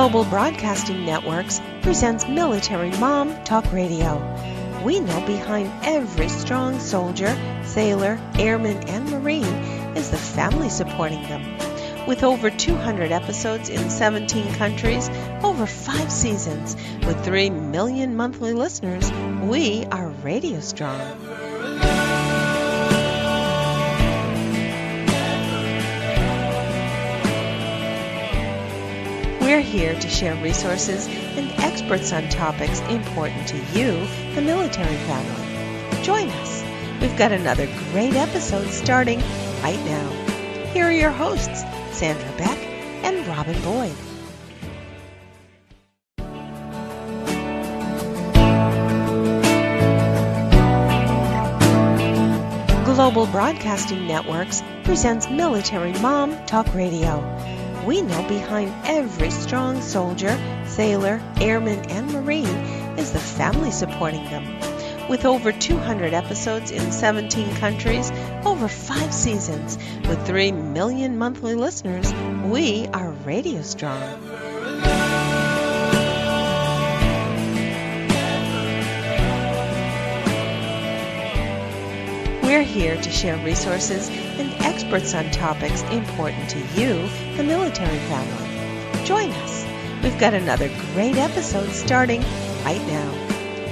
Global Broadcasting Networks presents Military Mom Talk Radio. We know behind every strong soldier, sailor, airman, and Marine is the family supporting them. With over 200 episodes in 17 countries, over five seasons, with 3 million monthly listeners, we are Radio Strong. We're here to share resources and experts on topics important to you, the military family. Join us. We've got another great episode starting right now. Here are your hosts, Sandra Beck and Robin Boyd. Global Broadcasting Networks presents Military Mom Talk Radio. We know behind every strong soldier, sailor, airman, and Marine is the family supporting them. With over 200 episodes in 17 countries, over five seasons, with 3 million monthly listeners, we are Radio Strong. We're here to share resources and experts on topics important to you, the military family. Join us. We've got another great episode starting right now.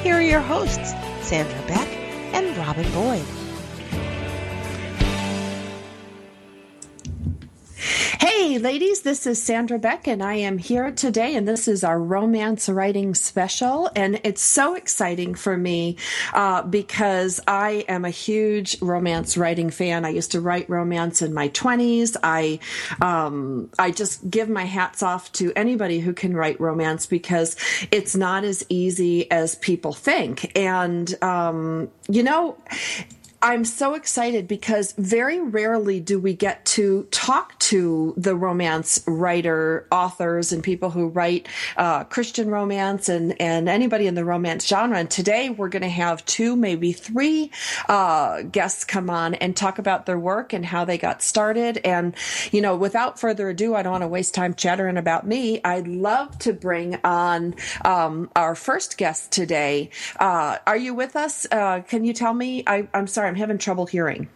Here are your hosts, Sandra Beck and Robin Boyd. Hey, ladies, this is Sandra Beck, and I am here today, and this is our romance writing special. And it's so exciting for me uh, because I am a huge romance writing fan. I used to write romance in my 20s. I, um, I just give my hats off to anybody who can write romance because it's not as easy as people think. And, um, you know, I'm so excited because very rarely do we get to talk to the romance writer, authors, and people who write uh, Christian romance and, and anybody in the romance genre. And today we're going to have two, maybe three uh, guests come on and talk about their work and how they got started. And, you know, without further ado, I don't want to waste time chattering about me. I'd love to bring on um, our first guest today. Uh, are you with us? Uh, can you tell me? I, I'm sorry. I'm having trouble hearing.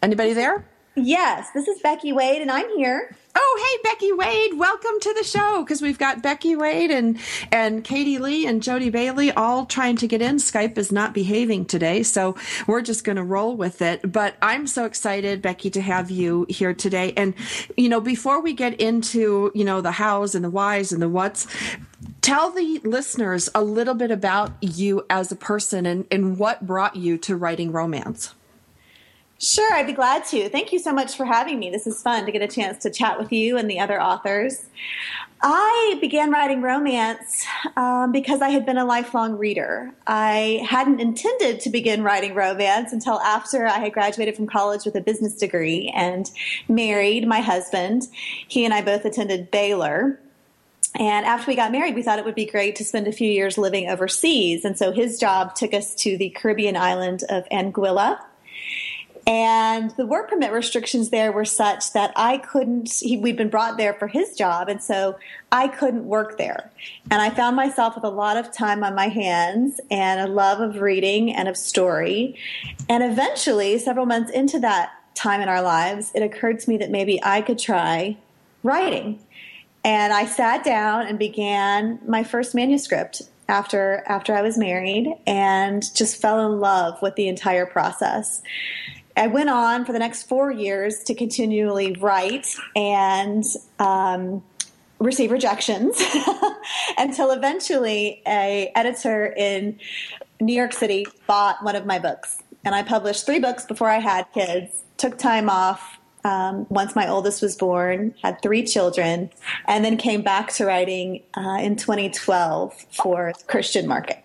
Anybody there? Yes, this is Becky Wade, and I'm here. Oh, hey, Becky Wade, welcome to the show because we've got Becky Wade and and Katy Lee and Jody Bailey all trying to get in. Skype is not behaving today, so we're just going to roll with it. But I'm so excited, Becky, to have you here today. And you know, before we get into you know the hows and the whys and the whats, tell the listeners a little bit about you as a person and, and what brought you to writing romance. Sure, I'd be glad to. Thank you so much for having me. This is fun to get a chance to chat with you and the other authors. I began writing romance um, because I had been a lifelong reader. I hadn't intended to begin writing romance until after I had graduated from college with a business degree and married my husband. He and I both attended Baylor. And after we got married, we thought it would be great to spend a few years living overseas. And so his job took us to the Caribbean island of Anguilla. And the work permit restrictions there were such that I couldn't, he, we'd been brought there for his job, and so I couldn't work there. And I found myself with a lot of time on my hands and a love of reading and of story. And eventually, several months into that time in our lives, it occurred to me that maybe I could try writing. And I sat down and began my first manuscript after after I was married and just fell in love with the entire process. I went on for the next four years to continually write and um, receive rejections until eventually a editor in New York City bought one of my books. And I published three books before I had kids, took time off um, once my oldest was born, had three children, and then came back to writing uh, in 2012 for Christian market.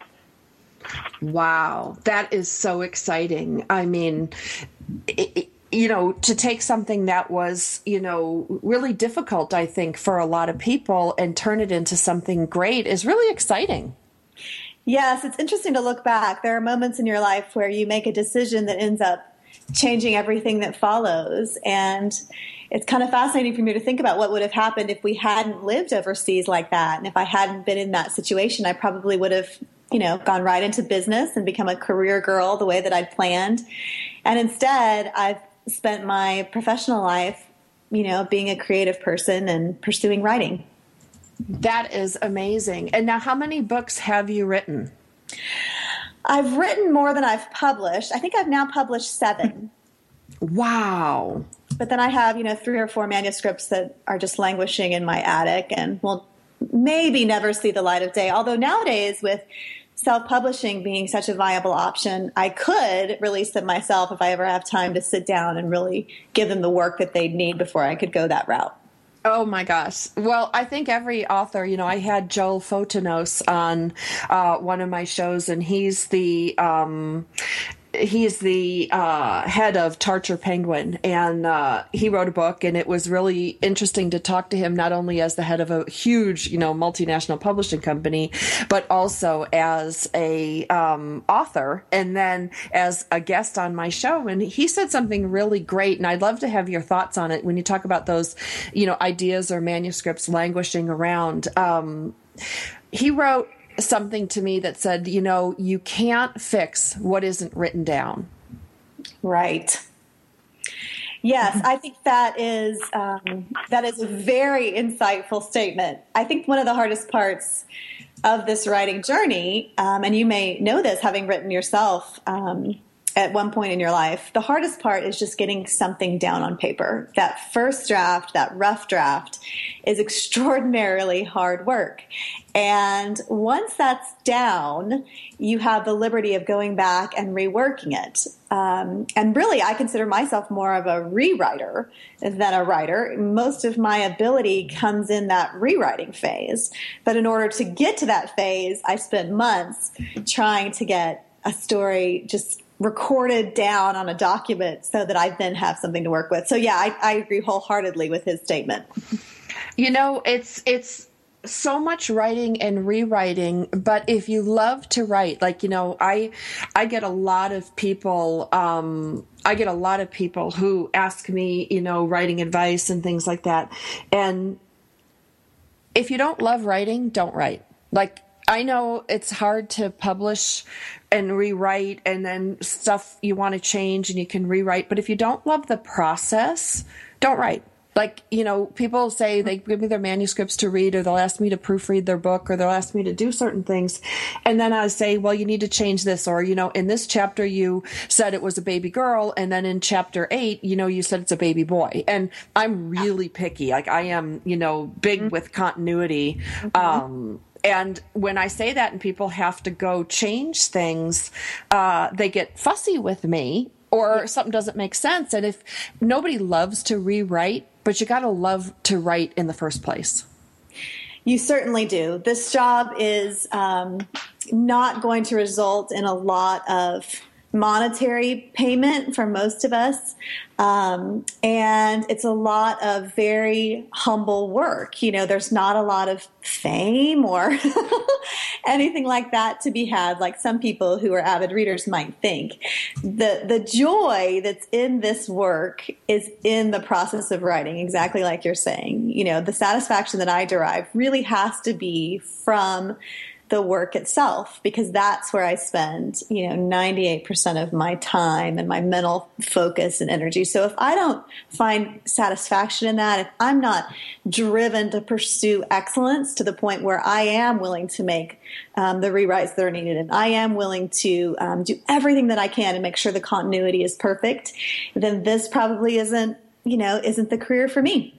Wow, that is so exciting. I mean, it, you know, to take something that was, you know, really difficult, I think, for a lot of people and turn it into something great is really exciting. Yes, it's interesting to look back. There are moments in your life where you make a decision that ends up changing everything that follows. And it's kind of fascinating for me to think about what would have happened if we hadn't lived overseas like that. And if I hadn't been in that situation, I probably would have, you know, gone right into business and become a career girl the way that I'd planned. And instead, I've spent my professional life, you know, being a creative person and pursuing writing. That is amazing. And now, how many books have you written? I've written more than I've published. I think I've now published seven. Wow. But then I have, you know, three or four manuscripts that are just languishing in my attic and will maybe never see the light of day. Although nowadays, with self publishing being such a viable option, I could release them myself if I ever have time to sit down and really give them the work that they'd need before I could go that route. Oh my gosh. Well, I think every author, you know, I had Joel Fotinos on uh, one of my shows, and he's the um, he's the uh, head of Tarcher Penguin, and uh, he wrote a book, and it was really interesting to talk to him not only as the head of a huge, you know, multinational publishing company, but also as a um, author, and then as a guest on my show. And he said something really great, and I'd love to have your thoughts on it when you talk about those, you know, ideas or manuscripts languishing around. Um, he wrote something to me that said, you know, you can't fix what isn't written down. Right. Yes, I think that is um, that is a very insightful statement. I think one of the hardest parts of this writing journey, um, and you may know this having written yourself, um, at one point in your life. The hardest part is just getting something down on paper. That first draft, that rough draft, is extraordinarily hard work. And once that's down, you have the liberty of going back and reworking it. Um, and really, I consider myself more of a rewriter than a writer. Most of my ability comes in that rewriting phase. But in order to get to that phase, I spent months trying to get a story just recorded down on a document so that I then have something to work with. So yeah, I, I agree wholeheartedly with his statement. You know, it's it's so much writing and rewriting but if you love to write like you know i i get a lot of people um i get a lot of people who ask me you know writing advice and things like that and if you don't love writing don't write like I know it's hard to publish and rewrite and then stuff you want to change and you can rewrite, but if you don't love the process, don't write. Like, you know, people say they give me their manuscripts to read or they'll ask me to proofread their book or they'll ask me to do certain things. And then I say, well, you need to change this. Or, you know, in this chapter, you said it was a baby girl. And then in chapter eight, you know, you said it's a baby boy. And I'm really picky. Like I am, you know, big mm-hmm. with continuity. Mm-hmm. Um, and when I say that and people have to go change things, uh, they get fussy with me or something doesn't make sense. And if nobody loves to rewrite, but you got to love to write in the first place. You certainly do. This job is um, not going to result in a lot of monetary payment for most of us. Um, and it's a lot of very humble work. You know, there's not a lot of fame or anything like that to be had, like some people who are avid readers might think. The, the joy that's in this work is in the process of writing, exactly like you're saying. You know, the satisfaction that I derive really has to be from the work itself because that's where I spend, you know, 98% of my time and my mental focus and energy. So if I don't find satisfaction in that, if I'm not driven to pursue excellence to the point where I am willing to make um, the rewrites that are needed and I am willing to um, do everything that I can to make sure the continuity is perfect, then this probably isn't, you know, isn't the career for me.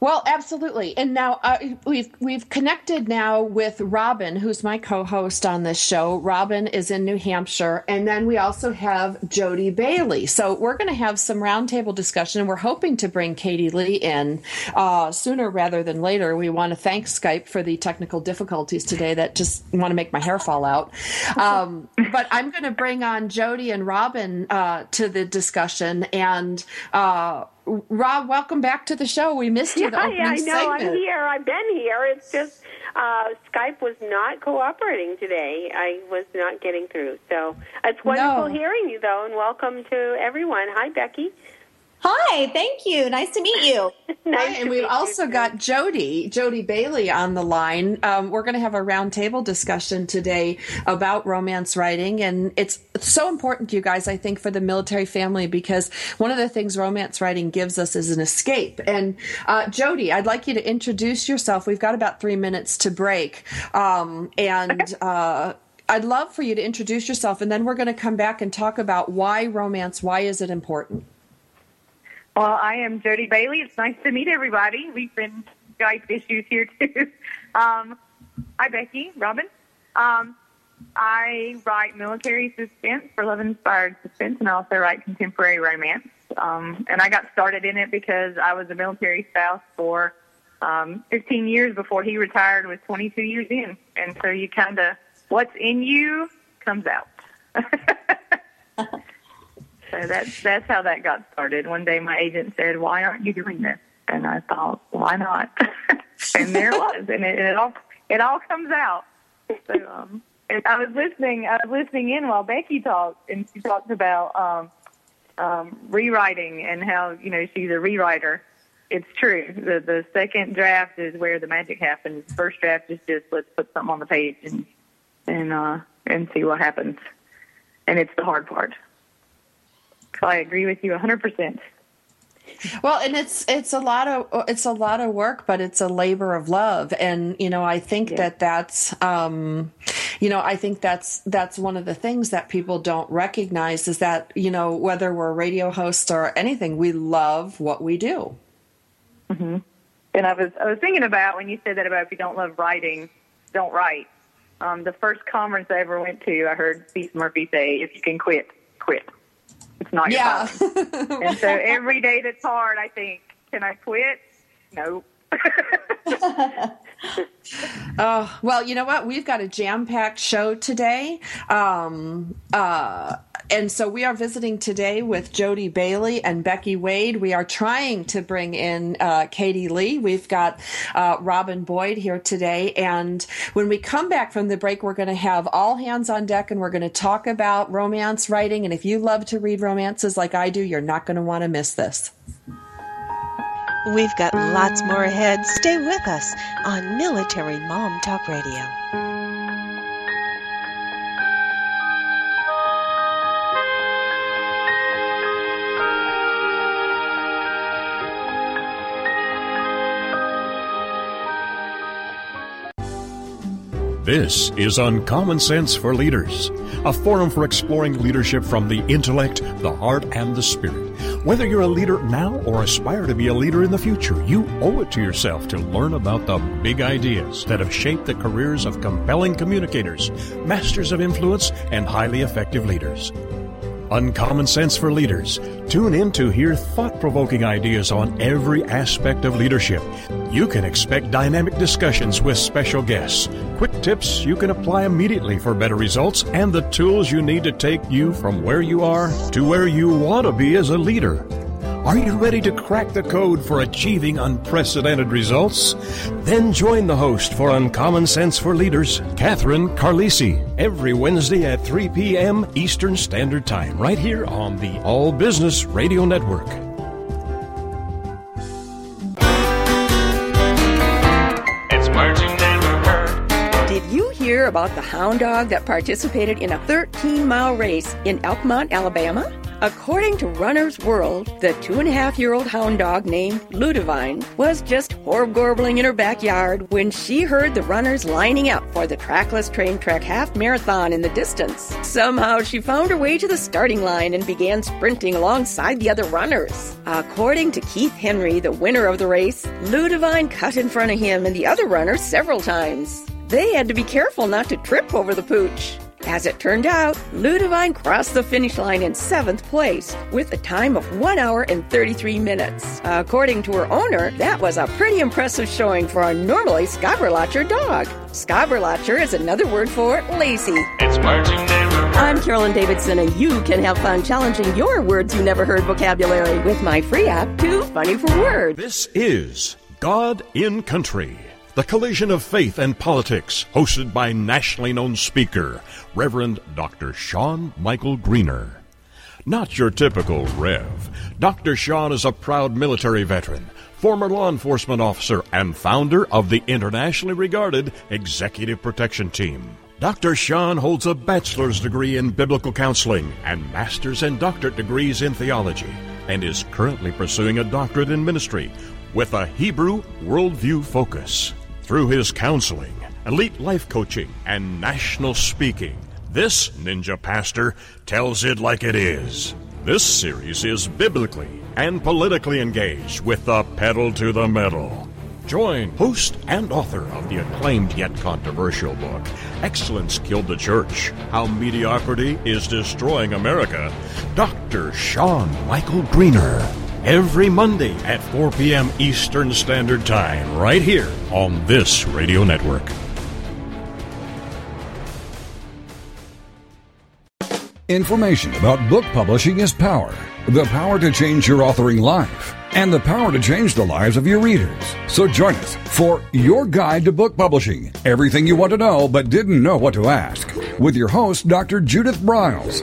Well, absolutely. And now uh, we've we've connected now with Robin, who's my co-host on this show. Robin is in New Hampshire, and then we also have Jody Bailey. So we're going to have some roundtable discussion. and We're hoping to bring Katy Lee in uh, sooner rather than later. We want to thank Skype for the technical difficulties today that just want to make my hair fall out. Um, but I'm going to bring on Jody and Robin uh, to the discussion and uh, Rob, welcome back to the show. We missed you. Yeah, yeah I know. Segment. I'm here. I've been here. It's just uh, Skype was not cooperating today. I was not getting through. So it's wonderful No. hearing you, though, and welcome to everyone. Hi, Becky. Hi, thank you. Nice to meet you. Nice Hi, and we've also too. got Jody, Jody Bailey on the line. Um, we're going to have a roundtable discussion today about romance writing, and it's so important, you guys. I think for the military family because one of the things romance writing gives us is an escape. And uh, Jody, I'd like you to introduce yourself. We've got about three minutes to break, um, and. Uh, I'd love for you to introduce yourself, and then we're going to come back and talk about why romance. Why is it important? Well, I am Jody Bailey. It's nice to meet everybody. We've been Skype issues here too. Um, hi, Becky, Robin. Um, I write military suspense for Love Inspired Suspense, and I also write contemporary romance. Um, and I got started in it because I was a military spouse for um, 15 years before he retired with 22 years in. And so you kind of, what's in you comes out. So that's that's how that got started. One day, my agent said, "Why aren't you doing this?" And I thought, "Why not?" and there it was, and it, it all it all comes out. So um, and I was listening. I was listening in while Becky talked, and she talked about um, um, rewriting and how you know she's a rewriter. It's true. The the second draft is where the magic happens. First draft is just let's put something on the page and and uh, and see what happens. And it's the hard part. So I agree with you 100%. Well, and it's it's a lot of it's a lot of work, but it's a labor of love, and you know I think Yeah. that that's um, you know I think that's that's one of the things that people don't recognize is that you know whether we're radio hosts or anything, we love what we do. And I was I was thinking about when you said that about if you don't love writing, don't write. Um, the first conference I ever went to, I heard Steve Murphy say, "If you can quit, quit. It's not your Yeah. and so every day that's hard, I think, can I quit? No. Oh, well, you know what? We've got a jam packed show today. Um, uh, and so we are visiting today with Jody Bailey and Becky Wade. We are trying to bring in uh, Katy Lee. We've got uh, Robin Boyd here today. And when we come back from the break, we're going to have all hands on deck and we're going to talk about romance writing. And if you love to read romances like I do, you're not going to want to miss this. We've got lots more ahead. Stay with us on Military Mom Talk Radio. This is Uncommon Sense for Leaders, a forum for exploring leadership from the intellect, the heart, and the spirit. Whether you're a leader now or aspire to be a leader in the future, you owe it to yourself to learn about the big ideas that have shaped the careers of compelling communicators, masters of influence, and highly effective leaders. Uncommon Sense for Leaders. Tune in to hear thought provoking ideas on every aspect of leadership. You can expect dynamic discussions with special guests, quick tips you can apply immediately for better results, and the tools you need to take you from where you are to where you want to be as a leader. Are you ready to crack the code for achieving unprecedented results? Then join the host for Uncommon Sense for Leaders, Catherine Carlisi, every Wednesday at 3 p.m. Eastern Standard Time, right here on the All Business Radio Network. About the hound dog that participated in a 13 mile race in Elkmont, Alabama? According to Runner's World, the two and a half year old hound dog named Ludivine was just horb-gorbling in her backyard when she heard the runners lining up for the trackless train track half marathon in the distance. Somehow she found her way to the starting line and began sprinting alongside the other runners. According to Keith Henry, the winner of the race, Ludivine cut in front of him and the other runners several times. They had to be careful not to trip over the pooch. As it turned out, Ludivine crossed the finish line in seventh place with a time of 1 hour and 33 minutes. According to her owner, that was a pretty impressive showing for a normally Scaberlacher dog. Scaberlacher is another word for lazy. It's words you never heard. I'm Carolyn Davidson, and you can have fun challenging your words you never heard vocabulary with my free app, Too Funny for Words. This is God in Country, The Collision of Faith and Politics, hosted by nationally known speaker, Reverend Dr. Sean Michael Greener. Not your typical Rev. Dr. Sean is a proud military veteran, former law enforcement officer, and founder of the internationally regarded Executive Protection Team. Dr. Sean holds a bachelor's degree in biblical counseling and master's and doctorate degrees in theology, and is currently pursuing a doctorate in ministry with a Hebrew worldview focus. Through his counseling, elite life coaching, and national speaking, this ninja pastor tells it like it is. This series is biblically and politically engaged with the pedal to the metal. Join host and author of the acclaimed yet controversial book, Excellence Killed the Church How Mediocrity is Destroying America, Dr. Sean Michael Greener. Every Monday at 4 p.m. Eastern Standard Time, right here on this radio network. Information about book publishing is power. The power to change your authoring life and the power to change the lives of your readers. So join us for Your Guide to Book Publishing. Everything you want to know but didn't know what to ask. With your host, Dr. Judith Briles.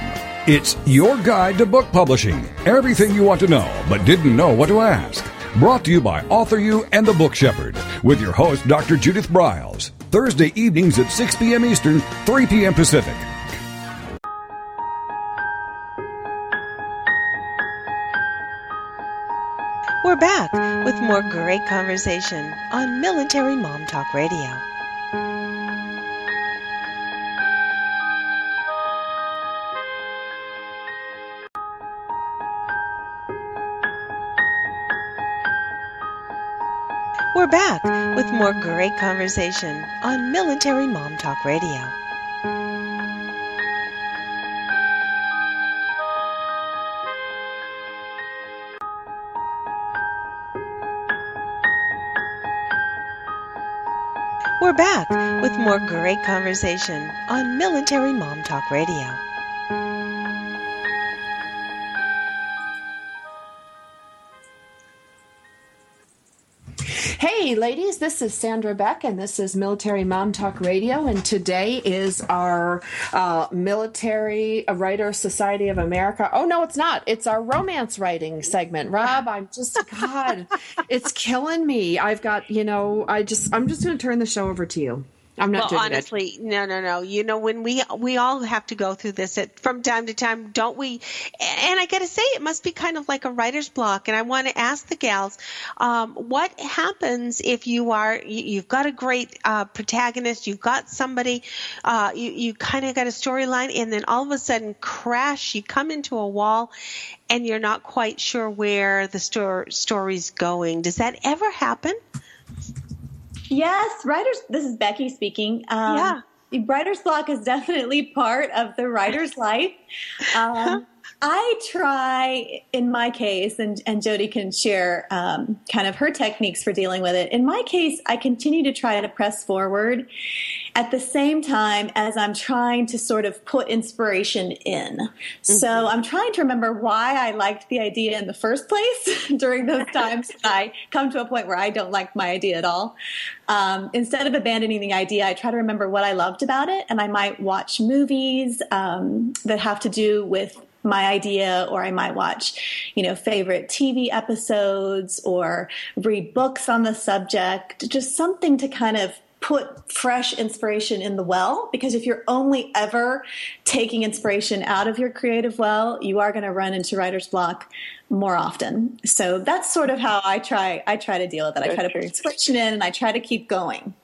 It's your guide to book publishing. Everything you want to know but didn't know what to ask. Brought to you by Author You and the Book Shepherd with your host, Dr. Judith Briles. Thursday evenings at 6 p.m. Eastern, 3 p.m. Pacific. We're back with more great conversation on Military Mom Talk Radio. Back with more great conversation on Military Mom Talk Radio. We're back with more great conversation on Military Mom Talk Radio. Ladies, this is Sandra Beck, and this is Military Mom Talk Radio. And today is our uh, Military Writer Society of America. Oh, no, it's not. It's our romance writing segment. Rob, I'm just, God, it's killing me. I've got, you know, I just, I'm just going to turn the show over to you. I'm not well, honestly, it. no, no, no. You know, when we we all have to go through this at, from time to time, don't we? And I got to say, it must be kind of like a writer's block. And I want to ask the gals, um, what happens if you are you, you've got a great uh, protagonist, you've got somebody, uh, you you kind of got a storyline, and then all of a sudden, crash, you come into a wall, and you're not quite sure where the sto- story's going. Does that ever happen? Yes, writers. This is Becky speaking. Um, yeah, writer's block is definitely part of the writer's life. Um, I try, in my case, and, and Jody can share um, kind of her techniques for dealing with it. In my case, I continue to try to press forward at the same time as I'm trying to sort of put inspiration in. Mm-hmm. So I'm trying to remember why I liked the idea in the first place during those times I come to a point where I don't like my idea at all. Um, instead of abandoning the idea, I try to remember what I loved about it, and I might watch movies um, that have to do with my idea or I might watch, you know, favorite TV episodes or read books on the subject, just something to kind of put fresh inspiration in the well because if you're only ever taking inspiration out of your creative well, you are going to run into writer's block more often. So that's sort of how I try I try to deal with it. I try to put inspiration in and I try to keep going.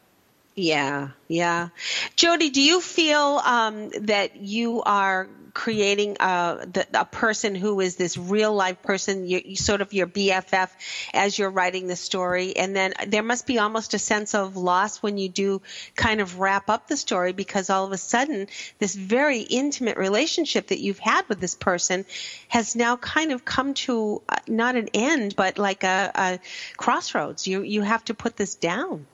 Yeah, yeah. Jody, do you feel um, that you are creating a, the, a person who is this real life person, you, you sort of your BFF as you're writing the story? And then there must be almost a sense of loss when you do kind of wrap up the story because all of a sudden this very intimate relationship that you've had with this person has now kind of come to uh, not an end, but like a, a crossroads. You you have to put this down.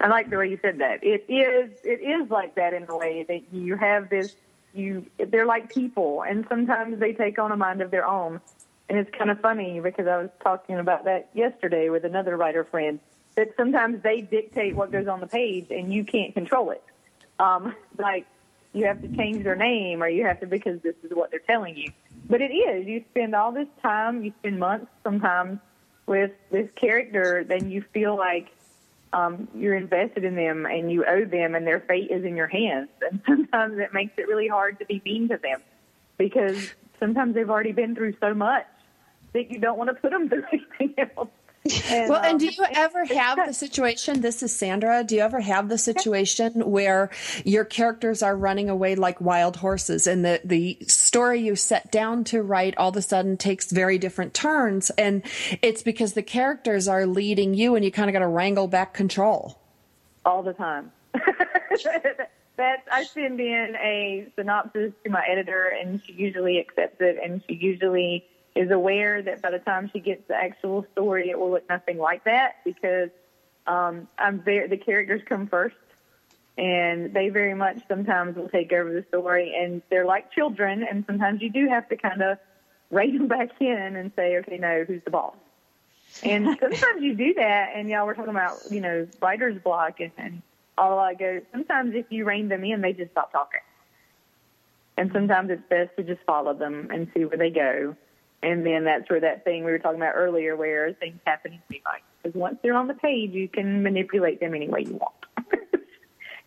I like the way you said that. It is it is like that in a way that you have this you they're like people and sometimes they take on a mind of their own. And it's kind of funny because I was talking about that yesterday with another writer friend that sometimes they dictate what goes on the page and you can't control it. Um, like you have to change their name or you have to because this is what they're telling you. But it is. You spend all this time, you spend months sometimes with this character, then you feel like um, you're invested in them and you owe them and their fate is in your hands. And sometimes it makes it really hard to be mean to them because sometimes they've already been through so much that you don't want to put them through anything else. And, well, and do um, you ever have the situation? This is Sandra. Do you ever have the situation where your characters are running away like wild horses, and the the story you set down to write all of a sudden takes very different turns, and it's because the characters are leading you, and you kind of got to wrangle back control all the time. that I send in a synopsis to my editor, and she usually accepts it, and she usually is aware that by the time she gets the actual story, it will look nothing like that because um, I'm very, the characters come first, and they very much sometimes will take over the story, and they're like children, and sometimes you do have to kind of rein them back in and say, okay, no, who's the boss? And sometimes you do that, and y'all were talking about, you know, writer's block, and, and all I go, sometimes if you rein them in, they just stop talking. And sometimes it's best to just follow them and see where they go and then that's where that thing we were talking about earlier, where things happen in real life. Because once they're on the page, you can manipulate them any way you want.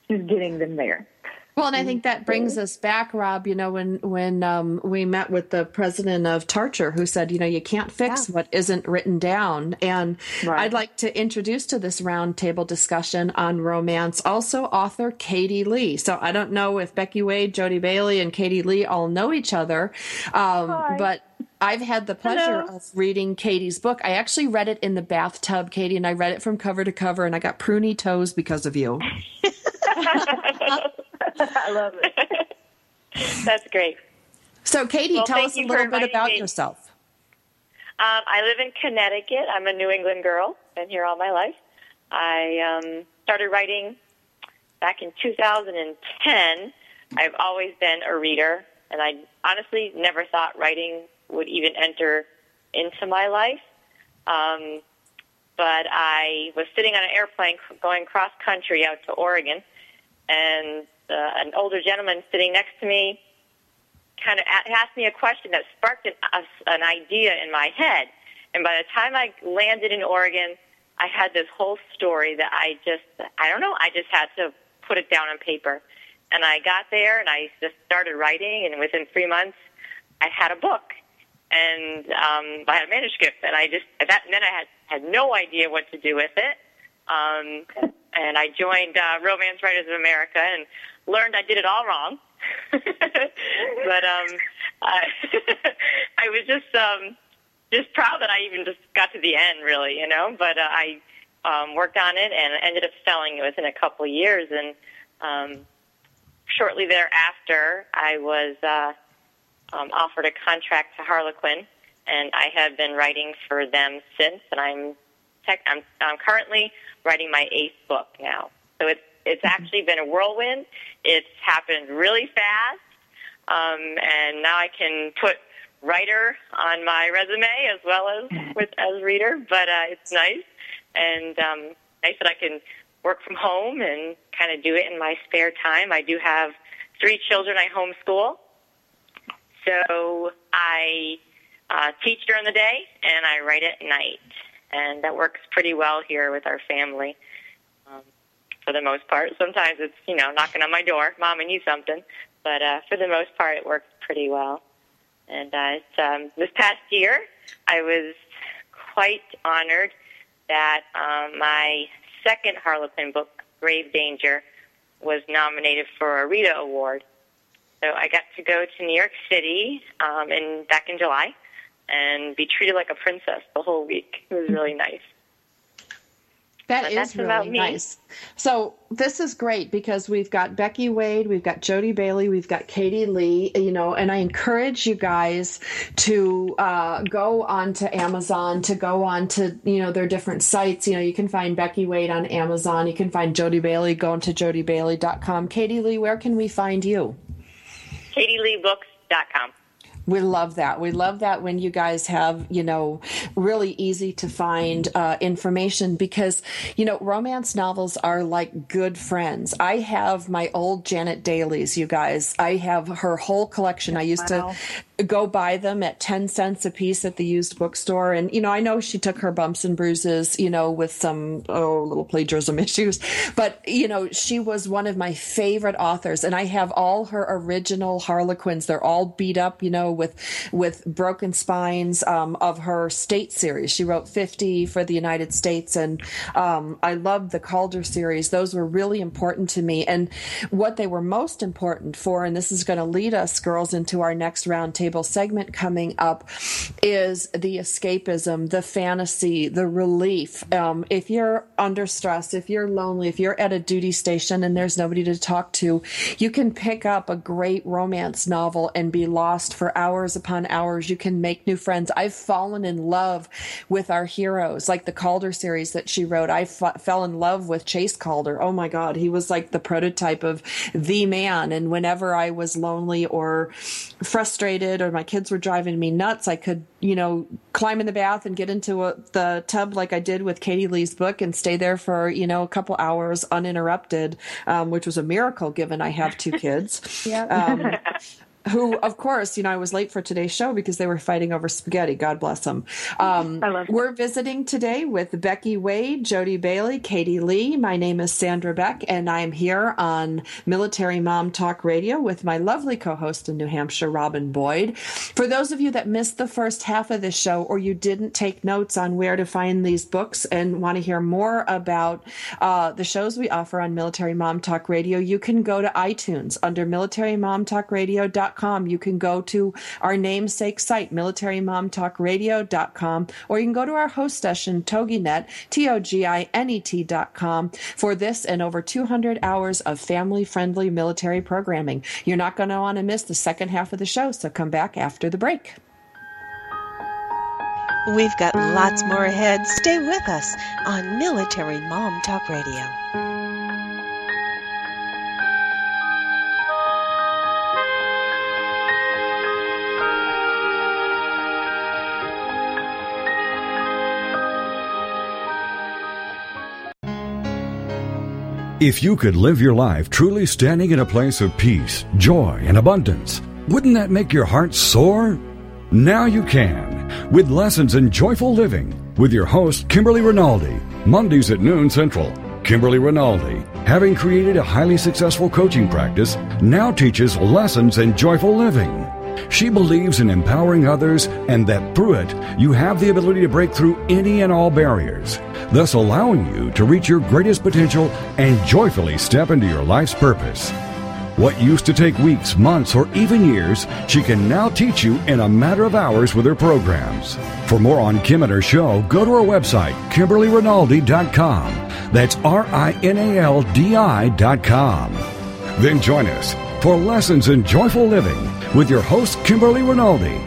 Just getting them there. Well, and I think that brings us back, Rob. You know, when when um, we met with the president of Tarcher, who said, you know, you can't fix yeah. what isn't written down. And right. I'd like to introduce to this roundtable discussion on romance also author Katy Lee. So I don't know if Becky Wade, Jody Bailey, and Katy Lee all know each other, um, but I've had the pleasure Hello. of reading Katy's book. I actually read it in the bathtub, Katy, and I read it from cover to cover, and I got pruny toes because of you. I love it. That's great. So, Katy, well, tell us a little bit about me. yourself. Um, I live in Connecticut. I'm a New England girl. Been here all my life. I um, started writing back in 2010. I've always been a reader, and I honestly never thought writing would even enter into my life. Um, but I was sitting on an airplane going cross country out to Oregon, and uh, an older gentleman sitting next to me kind of asked me a question that sparked an, uh, an idea in my head. And by the time I landed in Oregon, I had this whole story that I just, I don't know, I just had to put it down on paper. And I got there and I just started writing, and within three months, I had a book and um, I had a manuscript, and I just that and then I had had no idea what to do with it. Um, and I joined uh, Romance Writers of America and learned I did it all wrong. but um, I, I was just um, just proud that I even just got to the end, really, you know. But uh, I um, worked on it and ended up selling it within a couple of years. And um, shortly thereafter, I was uh, um, offered a contract to Harlequin, and I have been writing for them since. And I'm tech, I'm, I'm currently writing my eighth book now. So it's it's mm-hmm. actually been a whirlwind. It's happened really fast, um, and now I can put writer on my resume as well as with as reader. But uh, it's nice and um, nice that I can work from home and kind of do it in my spare time. I do have three children I homeschool, so I uh, teach during the day and I write at night, and that works pretty well here with our family. Um, for the most part, sometimes it's you know knocking on my door, mom, I need something, but uh, for the most part, it works pretty well. And uh, it's, um, this past year, I was quite honored that um, my second Harlequin book Grave Danger, was nominated for a Rita Award. So I got to go to New York City um, in back in July and be treated like a princess the whole week. It was really nice. That But is that's about really me. nice. So this is great because we've got Becky Wade, we've got Jody Bailey, we've got Katy Lee, you know, and I encourage you guys to uh, go on to Amazon, to go on to, you know, their different sites. You know, you can find Becky Wade on Amazon. You can find Jody Bailey, going to jodybailey.com. Katy Lee, where can we find you? KatyLeeBooks.com. We love that. We love that when you guys have, you know, really easy to find uh, information because, you know, romance novels are like good friends. I have my old Janet Dailies, you guys. I have her whole collection. I used Wow. to go buy them at 10 cents a piece at the used bookstore. And, you know, I know she took her bumps and bruises, you know, with some, oh, little plagiarism issues. But, you know, she was one of my favorite authors. And I have all her original Harlequins. They're all beat up, you know, with, with broken spines um, of her state series. She wrote 50 for the United States. And um, I loved the Calder series. Those were really important to me. And what they were most important for, and this is going to lead us, girls, into our next roundtable segment coming up, is the escapism, the fantasy, the relief. Um, if you're under stress, if you're lonely, if you're at a duty station and there's nobody to talk to, you can pick up a great romance novel and be lost for hours upon hours. You can make new friends. I've fallen in love with our heroes, like the Calder series that she wrote. I f- fell in love with Chase Calder. Oh my God, he was like the prototype of the man. And whenever I was lonely or frustrated or my kids were driving me nuts, I could, you know, climb in the bath and get into a, the tub like I did with Katy Lee's book and stay there for, you know, a couple hours uninterrupted, um, which was a miracle given I have two kids. Um, who, of course, you know, I was late for today's show because they were fighting over spaghetti. God bless them. Um, I love we're visiting today with Becky Wade, Jody Bailey, Katy Lee. My name is Sandra Beck, and I am here on Military Mom Talk Radio with my lovely co host in New Hampshire, Robin Boyd. For those of you that missed the first half of this show or you didn't take notes on where to find these books and want to hear more about uh, the shows we offer on Military Mom Talk Radio, you can go to iTunes under Military Mom Talk militarymomtalkradio.com. You can go to our namesake site, militarymomtalkradio.com, or you can go to our host station, TogiNet, T-O-G-I-N-E-T dot com, for this and over 200 hours of family-friendly military programming. You're not going to want to miss the second half of the show, so come back after the break. We've got lots more ahead. Stay with us on Military Mom Talk Radio. If you could live your life truly standing in a place of peace, joy, and abundance, wouldn't that make your heart soar? Now you can, with lessons in joyful living, with your host, Kimberly Rinaldi, Mondays at noon Central. Kimberly Rinaldi, having created a highly successful coaching practice, now teaches lessons in joyful living. She believes in empowering others and that through it, you have the ability to break through any and all barriers, thus allowing you to reach your greatest potential and joyfully step into your life's purpose. What used to take weeks, months, or even years, she can now teach you in a matter of hours with her programs. For more on Kim and her show, go to her website, KimberlyRinaldi.com. That's R I N A L D I.com. Then join us for Lessons in Joyful Living with your host, Kimberly Rinaldi.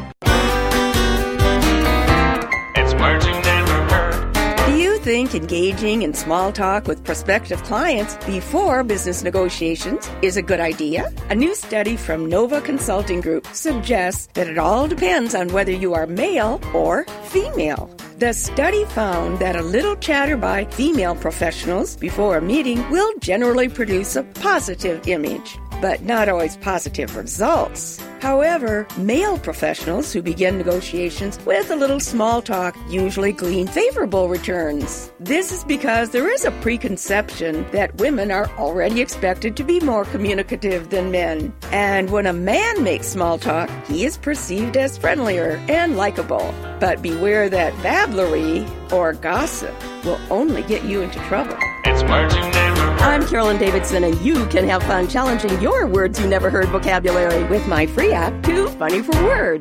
It's words you never heard. Do you think engaging in small talk with prospective clients before business negotiations is a good idea? A new study from Nova Consulting Group suggests that it all depends on whether you are male or female. The study found that a little chatter by female professionals before a meeting will generally produce a positive image, but not always positive results. However, male professionals who begin negotiations with a little small talk usually glean favorable returns. This is because there is a preconception that women are already expected to be more communicative than men. And when a man makes small talk, he is perceived as friendlier and likable. But beware that babblery or gossip will only get you into trouble. It's you never heard. I'm Carolyn Davidson, and you can have fun challenging your words you never heard vocabulary with my free app, Too Funny for Words.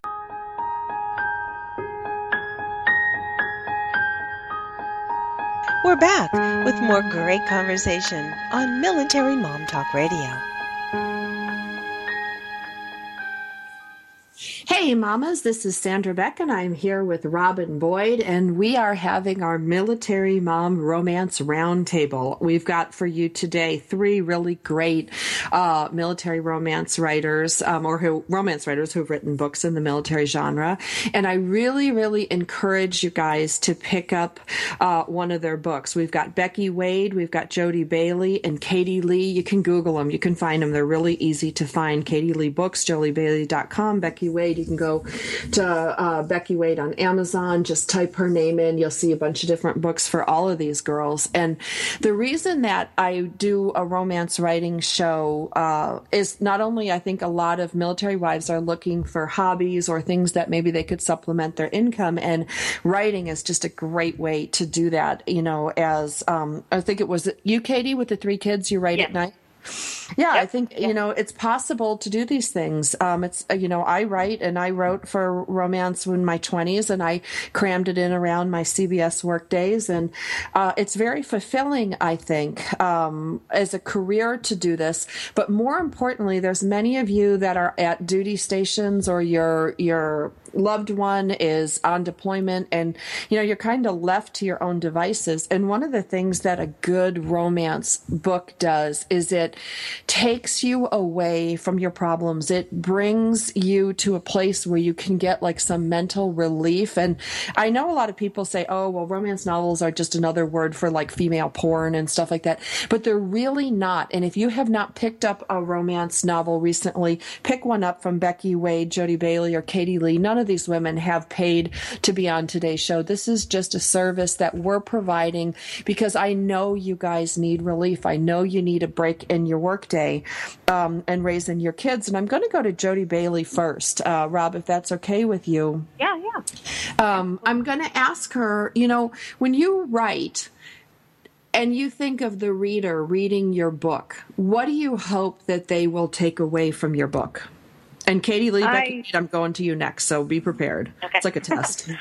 We're back with more great conversation on Military Mom Talk Radio. Hey, mamas, this is Sandra Beck, and I'm here with Robin Boyd, and we are having our Military Mom Romance Roundtable. We've got for you today three really great uh, military romance writers, um, or who, romance writers who've written books in the military genre. And I really, really encourage you guys to pick up uh, one of their books. We've got Becky Wade, we've got Jody Bailey, and Katy Lee. You can Google them, you can find them. They're really easy to find. Katy Lee Books, JodyBailey.com, Becky Wade. You can go to uh, Becky Wade on Amazon. Just type her name in. You'll see a bunch of different books for all of these girls. And the reason that I do a romance writing show uh, is not only I think a lot of military wives are looking for hobbies or things that maybe they could supplement their income, and writing is just a great way to do that. You know, as um, I think it was you, Katy, with the three kids, you write at night. Yeah, I think you know it's possible to do these things. Um, it's uh, you know I write and I wrote for romance in my twenties, and I crammed it in around my CBS work days, and uh, it's very fulfilling. I think um, as a career to do this, but more importantly, there's many of you that are at duty stations or your your loved one is on deployment and you know you're kind of left to your own devices. And one of the things that a good romance book does is it takes you away from your problems. It brings you to a place where you can get like some mental relief. And i know a lot of people say oh well romance novels are just another word for like female porn and stuff like that. But they're really not. And if you have not picked up a romance novel recently pick one up from becky wade jody bailey or katy lee. None of these women have paid to be on today's show. This is just a service that we're providing because I know you guys need relief. I know you need a break in your workday um, and raising your kids. And I'm going to go to Jody Bailey first, uh, Rob, if that's okay with you. Yeah, yeah. Um, I'm going to ask her, you know, when you write, and you think of the reader reading your book, what do you hope that they will take away from your book? And Katy Lee, I- Becky, I'm going to you next, so be prepared. It's like a test.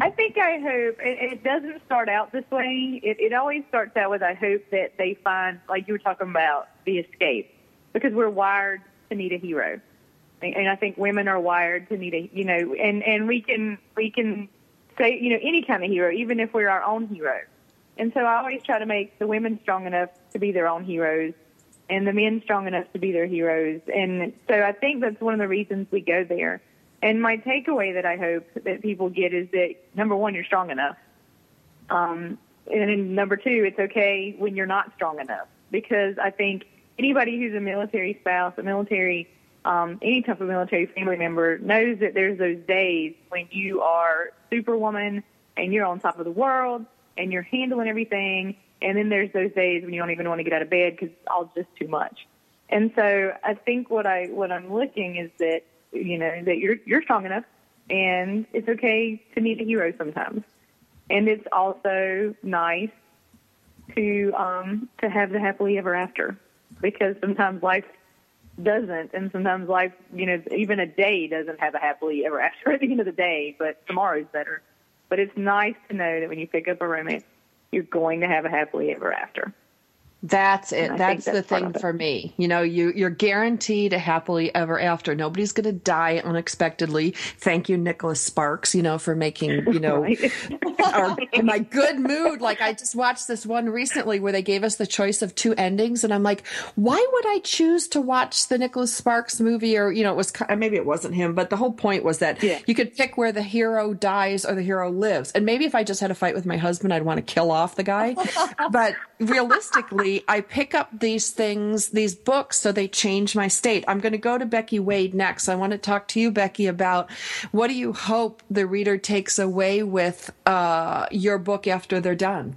I think I hope it, it doesn't start out this way. It, it always starts out with I hope that they find, like you were talking about, the escape, because we're wired to need a hero, and, and I think women are wired to need a, you know, and and we can we can say you know any kind of hero, even if we're our own hero. And so I always try to make the women strong enough to be their own heroes, and the men strong enough to be their heroes. And so I think that's one of the reasons we go there. And my takeaway that I hope that people get is that number one, you're strong enough. Um, and then number two, it's okay when you're not strong enough because I think anybody who's a military spouse, a military, um, any type of military family member knows that there's those days when you are superwoman and you're on top of the world and you're handling everything. And then there's those days when you don't even want to get out of bed because it's all just too much. And so I think what I what I'm looking is that you know that you're you're strong enough, and it's okay to need a hero sometimes, and it's also nice to um to have the happily ever after because sometimes life doesn't, and sometimes life you know even a day doesn't have a happily ever after at the end of the day, but tomorrow's better. But it's nice to know that when you pick up a romance, you're going to have a happily ever after. That's it. I That's, the thing for me. You know, you you're guaranteed a happily ever after. Nobody's going to die unexpectedly. Thank you, Nicholas Sparks. You know, for making you know, in my good mood. Like I just watched this one recently where they gave us the choice of two endings, and I'm like, why would I choose to watch the Nicholas Sparks movie? Or you know, it was maybe it wasn't him, but the whole point was that Yeah. you could pick where the hero dies or the hero lives. And maybe if I just had a fight with my husband, I'd want to kill off the guy. but realistically, I pick up these things, these books, so they change my state. I'm going to go to Becky Wade next. I want to talk to you, Becky, about what do you hope the reader takes away with uh, your book after they're done?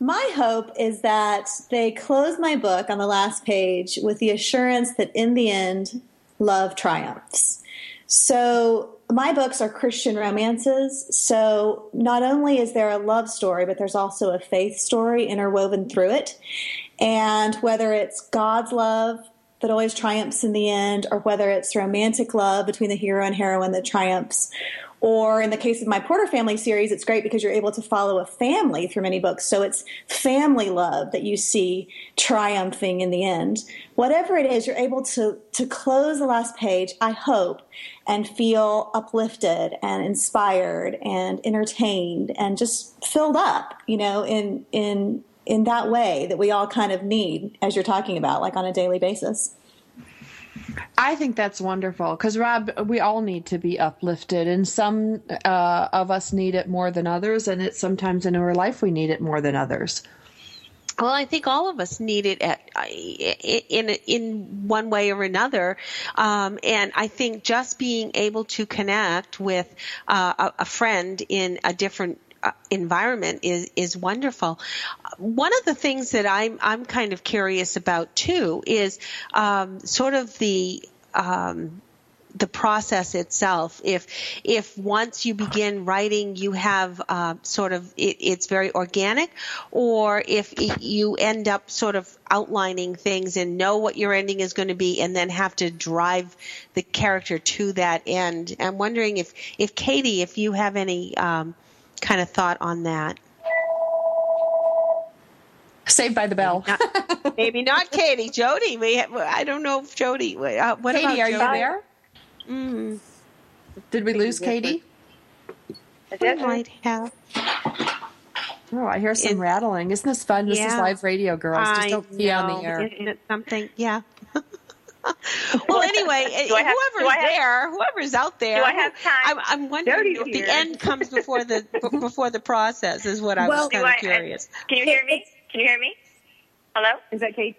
My hope is that they close my book on the last page with the assurance that in the end, love triumphs. So, my books are Christian romances. So, not only is there a love story, but there's also a faith story interwoven through it. And whether it's God's love that always triumphs in the end, or whether it's romantic love between the hero and heroine that triumphs, or in the case of my Porter family series, it's great because you're able to follow a family through many books. So it's family love that you see triumphing in the end. Whatever it is, you're able to, to close the last page, I hope, and feel uplifted and inspired and entertained and just filled up, you know, in, in, in that way that we all kind of need, as you're talking about, like on a daily basis. I think that's wonderful because Rob, we all need to be uplifted, and some uh, of us need it more than others, and it's sometimes in our life we need it more than others. Well, I think all of us need it at, in in one way or another, um, and I think just being able to connect with uh, a, a friend in a different uh, environment is is wonderful. One of the things that I'm I'm kind of curious about too is um, sort of the um, the process itself. If if once you begin writing, you have uh, sort of it, it's very organic, or if you end up sort of outlining things and know what your ending is going to be, and then have to drive the character to that end. I'm wondering if if Katy, if you have any um, kind of thought on that. Saved by the Bell. Maybe not, maybe not Katy. Jody. We have, I don't know if Jody. Uh, what Katy, about are Jody? you there? Mm. Did we lose Katy? We might have. Oh, I hear some It- rattling. Isn't this fun? This is live radio, girls. Just I don't pee on know. the air. Isn't it something? Yeah. Well, anyway, Do I have- whoever's do I have- there, whoever's out there, Do I have time? I'm, I'm wondering Jody's if the end comes before the before the process is what I Well- was kind I, of curious. Can you hear me? Can you hear me? Hello? Is that Kate?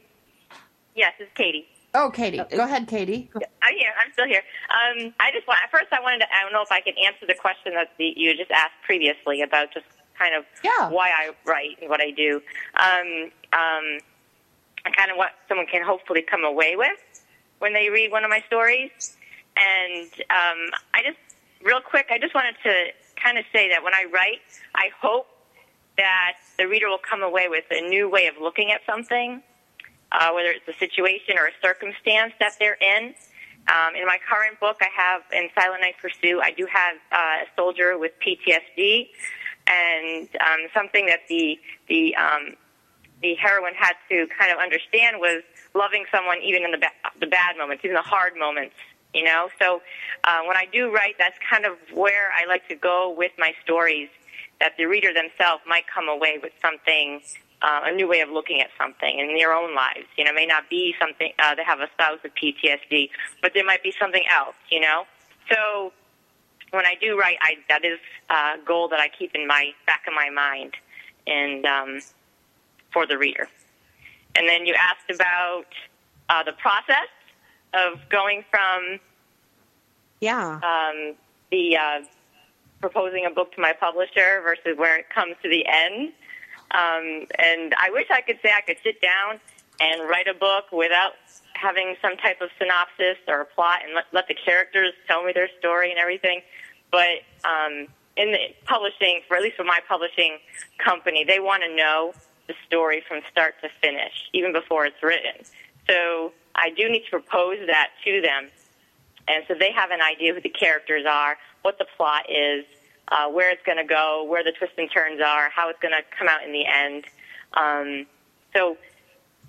Yes, it's Katy. Oh, Katy. Go ahead, Katy. I'm here. I'm still here. Um, I just want, at first I wanted to, I don't know if I can answer the question that the, you just asked previously about just kind of Yeah. why I write and what I do. Um, um, and kind of what someone can hopefully come away with when they read one of my stories. And um, I just, real quick, I just wanted to kind of say that when I write, I hope that the reader will come away with a new way of looking at something, uh, whether it's a situation or a circumstance that they're in. Um, in my current book, I have in Silent Night Pursuit, I do have uh, a soldier with PTSD, and um, something that the the um, the heroine had to kind of understand was loving someone even in the ba- the bad moments, even the hard moments. You know, so uh, when I do write, that's kind of where I like to go with my stories. That the reader themselves might come away with something, uh, a new way of looking at something in their own lives. You know, it may not be something uh, they have a spouse with PTSD, but there might be something else. You know, so when I do write, I, that is a goal that I keep in my back of my mind, and um, for the reader. And then you asked about uh, the process of going from Yeah. um, the uh, proposing a book to my publisher versus where it comes to the end. Um, and I wish I could say I could sit down and write a book without having some type of synopsis or a plot and let, let the characters tell me their story and everything. But um, in the publishing, for at least for my publishing company, they want to know the story from start to finish, even before it's written. So I do need to propose that to them and so they have an idea who the characters are, what the plot is, uh, where it's going to go, where the twists and turns are, how it's going to come out in the end. Um, so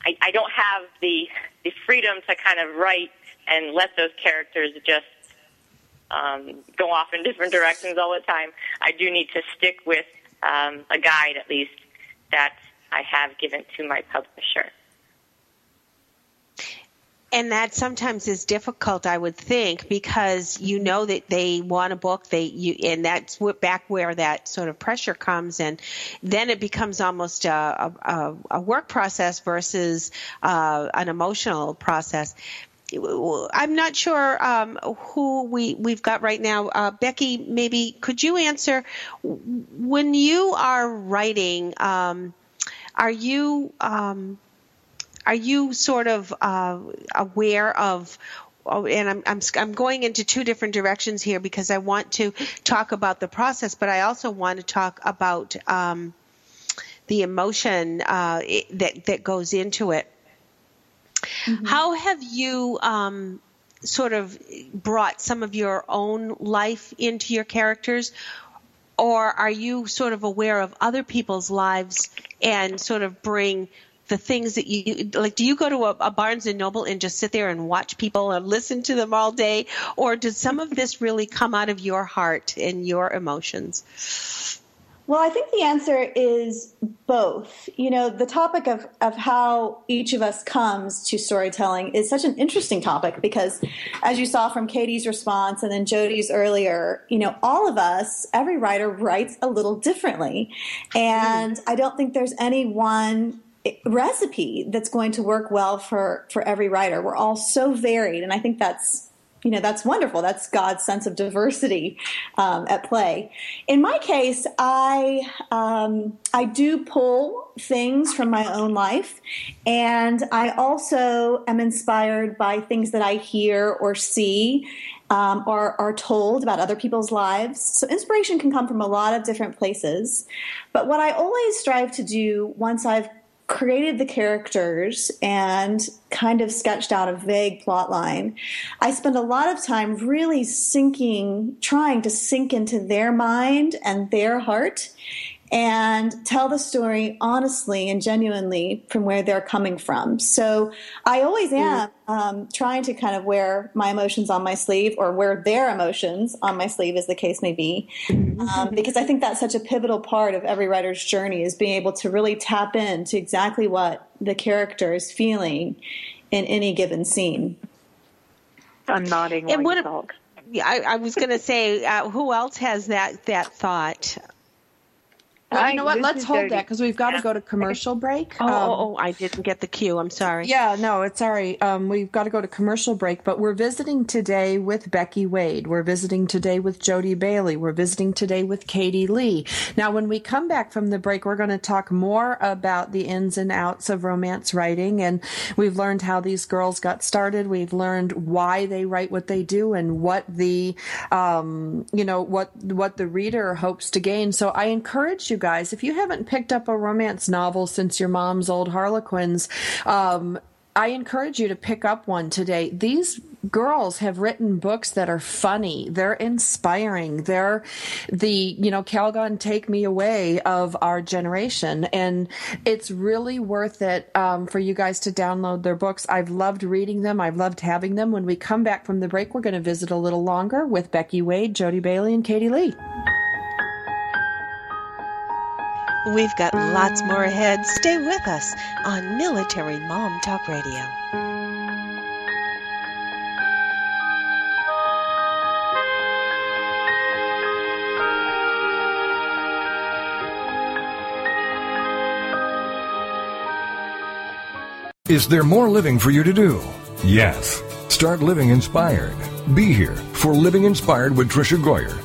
I, I don't have the the freedom to kind of write and let those characters just um, go off in different directions all the time. I do need to stick with um, a guide at least that I have given to my publisher. and that sometimes is difficult i would think because you know that they want a book they you and that's what back where that sort of pressure comes and then it becomes almost a, a, a work process versus uh, an emotional process I'm not sure um, who we we've got right now. Uh, Becky, maybe could you answer when you are writing? Um, are you um, are you sort of uh, aware of oh, and I'm, I'm I'm going into two different directions here because I want to talk about the process, but I also want to talk about um, the emotion uh, it, that that goes into it. Mm-hmm. How have you um, sort of brought some of your own life into your characters? Or are you sort of aware of other people's lives and sort of bring the things that you like? Do you go to a, a Barnes and Noble and just sit there and watch people and listen to them all day? Or does some of this really come out of your heart and your emotions? Well, I think the answer is both. You know, the topic of, of how each of us comes to storytelling is such an interesting topic because, as you saw from Katy's response and then Jody's earlier, you know, all of us, every writer writes a little differently. And I don't think there's any one recipe that's going to work well for, for every writer. We're all so varied. And I think that's you know that's wonderful. That's god's sense of diversity um, at play. In my case i um, i do pull things from my own life and i also am inspired by things that i hear or see um, or are told about other people's lives. So inspiration can come from a lot of different places. But what i always strive to do once i've created the characters and kind of sketched out a vague plot line, I spend a lot of time really sinking, trying to sink into their mind and their heart and tell the story honestly and genuinely from where they're coming from. So I always am um, trying to kind of wear my emotions on my sleeve or wear their emotions on my sleeve, as the case may be, um, because I think that's such a pivotal part of every writer's journey is being able to really tap into exactly what the character is feeling in any given scene. I'm nodding And while what you talk. I, I was going to say, uh, who else has that that thought? Well, you know what? Let's hold Jody. that because we've got to go to commercial break. Oh, Um, oh, oh, I didn't get the cue. I'm sorry. Yeah, no, it's all right. Um, we've got to go to commercial break, but we're visiting today with Becky Wade. We're visiting today with Jody Bailey. We're visiting today with Katy Lee. Now, when we come back from the break, we're going to talk more about the ins and outs of romance writing. And we've learned how these girls got started. We've learned why they write what they do and what the, um, you know, what, what the reader hopes to gain. So I encourage you guys, if you haven't picked up a romance novel since your mom's old Harlequins, um, I encourage you to pick up one today. These girls have written books that are funny. They're inspiring. They're the, you know, Calgon Take Me Away of our generation. And it's really worth it um, for you guys to download their books. I've loved reading them. I've loved having them. When we come back from the break, we're going to visit a little longer with Becky Wade, Jody Bailey, and Katy Lee. We've got lots more ahead. Stay with us on Military Mom Talk Radio. Is there more living for you to do? Yes. Start living inspired. Be here for Living Inspired with Tricia Goyer.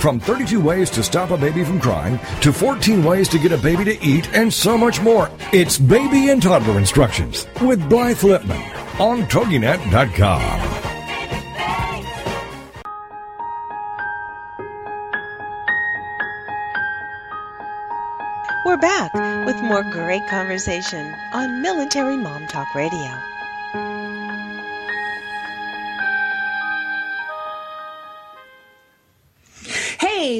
From 32 ways to stop a baby from crying to 14 ways to get a baby to eat and so much more. It's Baby and Toddler Instructions with Blythe Lipman on TogiNet.com. We're back with more great conversation on Military Mom Talk Radio.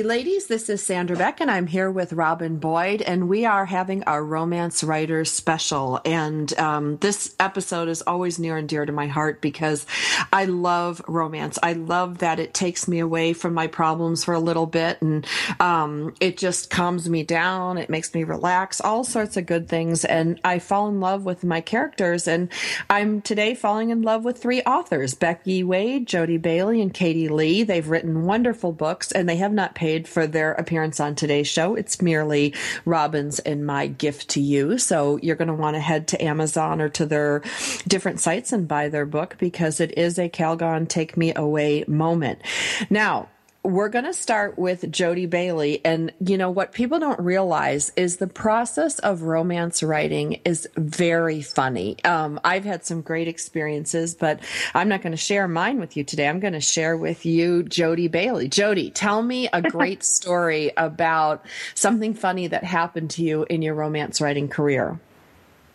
Ladies, this is Sandra Beck, and I'm here with Robin Boyd, and we are having our Romance Writers Special. And um, this episode is always near and dear to my heart because I love romance. I love that it takes me away from my problems for a little bit, and um, it just calms me down. It makes me relax, all sorts of good things. And I fall in love with my characters, and I'm today falling in love with three authors Becky Wade, Jody Bailey, and Katy Lee. They've written wonderful books, and they have not paid for their appearance on today's show. It's merely Robin's and my gift to you. So you're going to want to head to Amazon or to their different sites and buy their book because it is a Calgon take me away moment. Now, we're going to start with Jody Bailey. And, you know, what people don't realize is the process of romance writing is very funny. Um, I've had some great experiences, but I'm not going to share mine with you today. I'm going to share with you Jody Bailey. Jody, tell me a great story about something funny that happened to you in your romance writing career.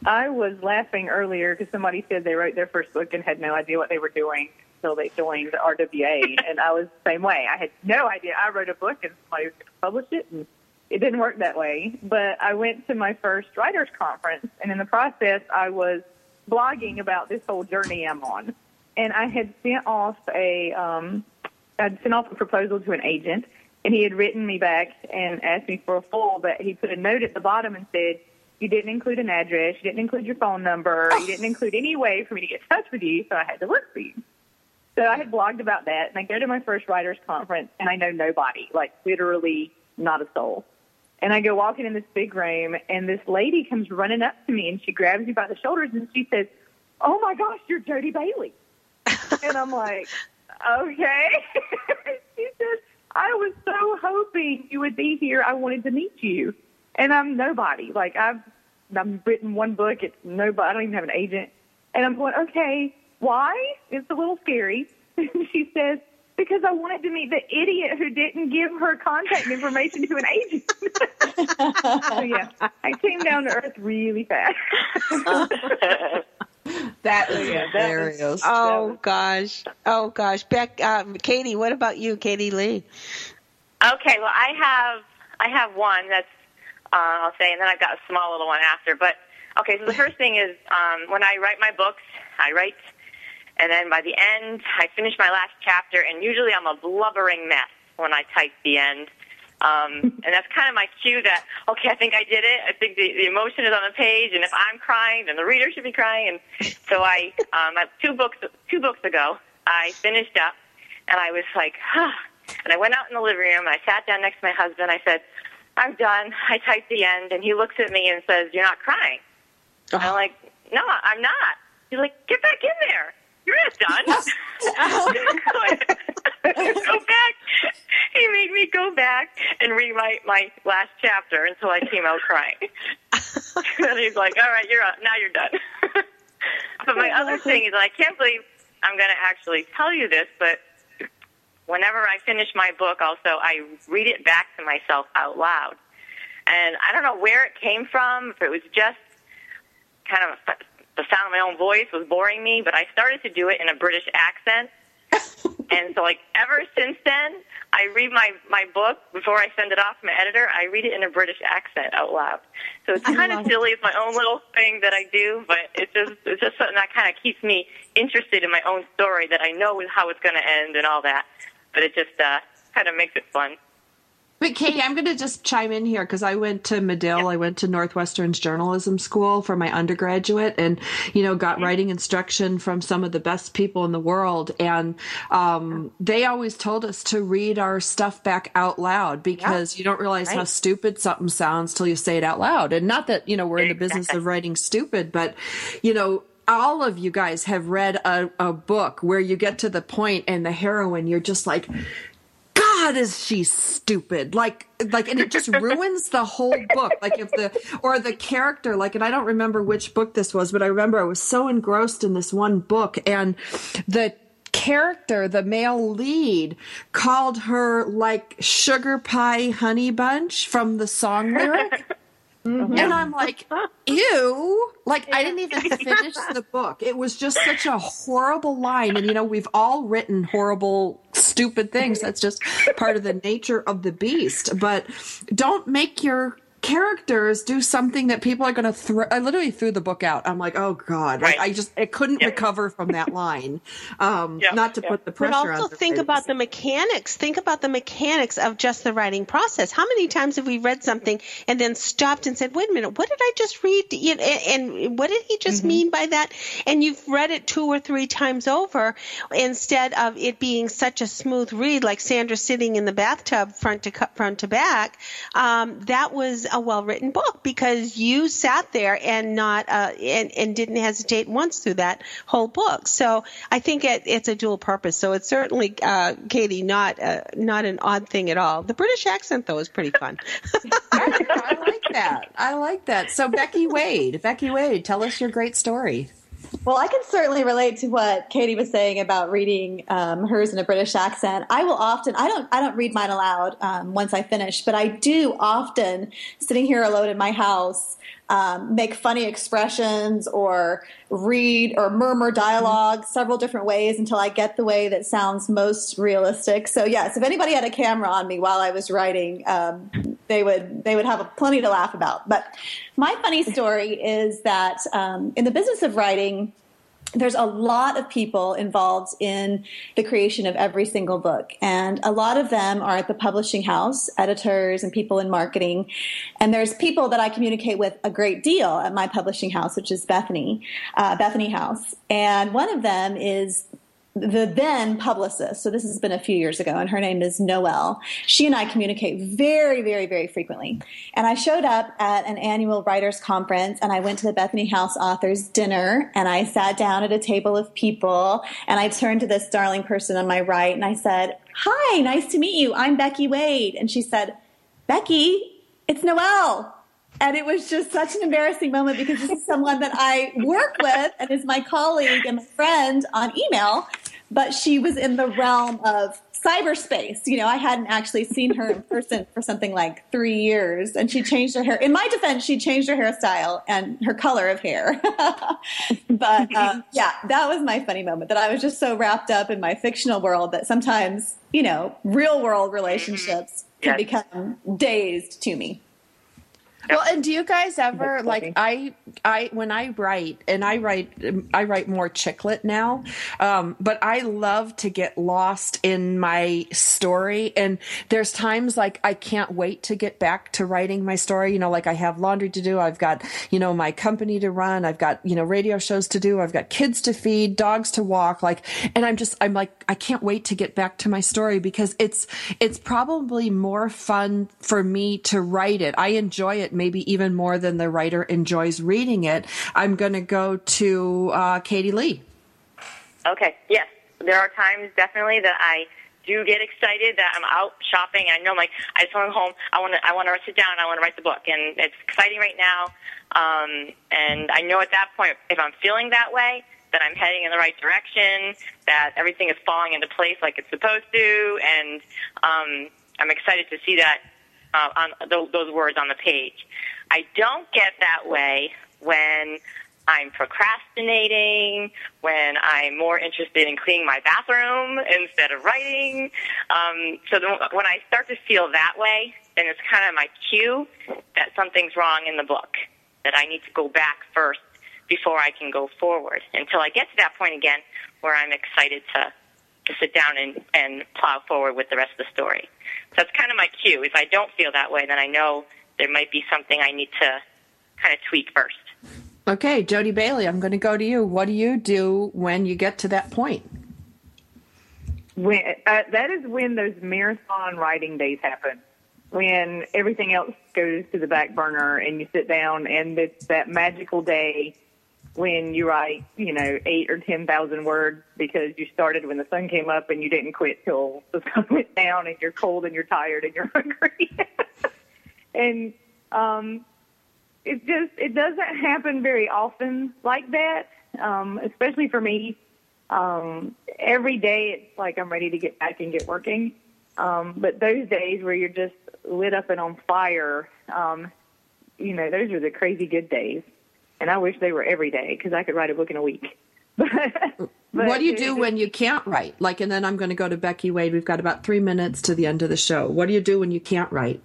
I was laughing earlier because somebody said they wrote their first book and had no idea what they were doing until they joined RWA, and I was the same way. I had no idea. I wrote a book and somebody was going to publish it, and it didn't work that way. But I went to my first writers conference, and in the process, I was blogging about this whole journey I'm on, and I had sent off a um, I'd sent off a proposal to an agent, and he had written me back and asked me for a full, but he put a note at the bottom and said. You didn't include an address. You didn't include your phone number. You didn't include any way for me to get in touch with you, so I had to look for you. So I had blogged about that, and I go to my first writers conference, and I know nobody, like literally not a soul. And I go walking in this big room, and this lady comes running up to me, and she grabs me by the shoulders, and she says, "Oh my gosh, you're Jody Bailey." and I'm like, "Okay." she says, "I was so hoping you would be here. I wanted to meet you." And I'm nobody. Like I've I've written one book. It's nobody. I don't even have an agent. And I'm going, okay, why? It's a little scary. she says, because I wanted to meet the idiot who didn't give her contact information to an agent. so yeah, I came down to earth really fast. That is yeah, hilarious. was- Oh gosh. Oh gosh. Beck, um, Katy, what about you, Katy Lee? Okay, well, I have I have one that's uh, I'll say, and then I've got a small little one after. But okay, so the first thing is um, when I write my books, I write, and then by the end, I finish my last chapter, and usually I'm a blubbering mess when I type the end. Um, and that's kind of my cue that okay, I think I did it. I think the, the emotion is on the page, and if I'm crying, then the reader should be crying. And so I, um, I- two books two books ago, I finished up, and I was like, huh. And I went out in the living room, and I sat down next to my husband. I said, I'm done. I typed the end, and he looks at me and says, You're not crying. And I'm like, No, I'm not. He's like, Get back in there. You're not done. go back. He made me go back and rewrite my last chapter until I came out crying. and he's like, All right, you're up. Now you're done. but my other thing is, I can't believe I'm going to actually tell you this, but whenever I finish my book, also I read it back to myself out loud. And I don't know where it came from, if it was just kind of the sound of my own voice was boring me, but I started to do it in a British accent. and so, like, ever since then, I read my, my book before I send it off to my editor. I read it in a British accent out loud. So it's kind of silly. It's my own little thing that I do, but it's just it's just something that kind of keeps me interested in my own story that I know how it's going to end and all that. But it just uh, kind of makes it fun. But Katy, I'm going to just chime in here because I went to Medill. I went to Northwestern's journalism school for my undergraduate, and you know, got writing instruction from some of the best people in the world. And um, they always told us to read our stuff back out loud because you don't realize how stupid something sounds till you say it out loud. And not that you know we're in the business of writing stupid, but you know. All of you guys have read a, a book where you get to the point and the heroine, you're just like, God, is she stupid? Like, like, and it just ruins the whole book. Like, if the or the character, like, and I don't remember which book this was, but I remember I was so engrossed in this one book, and the character, the male lead, called her like sugar pie honey bunch from the song lyric. Mm-hmm. And I'm like, ew. Like, I didn't even finish the book. It was just such a horrible line. And, you know, we've all written horrible, stupid things. That's just part of the nature of the beast. But don't make your characters do something that people are going to throw. I literally threw the book out. I'm like, oh God. Like, I just, I couldn't recover from that line. Um, not to put the pressure on also the think about the mechanics. Think about the mechanics of just the writing process. How many times have we read something and then stopped and said, "Wait a minute, what did I just read? You know, and, and what did he just Mm-hmm. mean by that?" And you've read it two or three times over instead of it being such a smooth read, like Sandra sitting in the bathtub front to front to back. Um, that was a well written book because you sat there and not uh, and and didn't hesitate once through that whole book. So I think it, it's a dual purpose. So it's certainly, uh, Katy, not uh, not an odd thing at all. The British accent though is pretty fun. I like that. I like that. So Becky Wade, Becky Wade, tell us your great story. Well, I can certainly relate to what Katy was saying about reading um, hers in a British accent. I will often, I don't, I don't read mine aloud um, once I finish, but I do often, sitting here alone in my house, um, make funny expressions or read or murmur dialogue several different ways until I get the way that sounds most realistic. So yes, if anybody had a camera on me while I was writing, um, they would they would have plenty to laugh about. But my funny story is that um, in the business of writing there's a lot of people involved in the creation of every single book. And a lot of them are at the publishing house, editors and people in marketing. And there's people that I communicate with a great deal at my publishing house, which is Bethany, uh, Bethany House. And one of them is the then publicist, so this has been a few years ago, and her name is Noelle. She and I communicate very, very, very frequently. And I showed up at an annual writers conference, and I went to the Bethany House Authors Dinner, and I sat down at a table of people, and I turned to this darling person on my right, and I said, "Hi, nice to meet you. I'm Becky Wade." And she said, "Becky, it's Noelle." And it was just such an embarrassing moment because this is someone that I work with and is my colleague and my friend on email, but she was in the realm of cyberspace. You know, I hadn't actually seen her in person for something like three years, and she changed her hair. In my defense, she changed her hairstyle and her color of hair. but uh, yeah, that was my funny moment that I was just so wrapped up in my fictional world that sometimes, you know, real world relationships can become dazed to me. Well, and do you guys ever like I I when I write and I write I write more chick lit now, um, but I love to get lost in my story. And there's times like I can't wait to get back to writing my story. You know, like I have laundry to do, I've got you know my company to run, I've got you know radio shows to do, I've got kids to feed, dogs to walk. Like, and I'm just I'm like I can't wait to get back to my story because it's it's probably more fun for me to write it. I enjoy it maybe even more than the writer enjoys reading it. I'm going to go to uh, Katy Lee. Okay. Yes, there are times definitely that I do get excited that I'm out shopping. I know, I'm like, I just want to go home. I want to. I want to sit down. I want to write the book, and it's exciting right now. Um, and I know at that point, if I'm feeling that way, that I'm heading in the right direction, that everything is falling into place like it's supposed to, and um, I'm excited to see that uh, on those, those words on the page. I don't get that way when I'm procrastinating, when I'm more interested in cleaning my bathroom instead of writing. Um, so the, when I start to feel that way, then it's kind of my cue that something's wrong in the book, that I need to go back first before I can go forward until I get to that point again where I'm excited to, to sit down and, and plow forward with the rest of the story. So that's kind of my cue. If I don't feel that way, then I know there might be something I need to kind of tweak first. Okay, Jody Bailey, I'm going to go to you. What do you do when you get to that point? When uh, that is when those marathon writing days happen, when everything else goes to the back burner and you sit down and it's that magical day when you write, you know, eight or ten thousand words because you started when the sun came up and you didn't quit till the sun went down and you're cold and you're tired and you're hungry. and um, it just it doesn't happen very often like that, um, especially for me. Um, every day it's like I'm ready to get back and get working. Um, but those days where you're just lit up and on fire, um, you know, those are the crazy good days. And I wish they were every day because I could write a book in a week. but, what do you do when you can't write? Like, and then I'm going to go to Becky Wade. We've got about three minutes to the end of the show. What do you do when you can't write?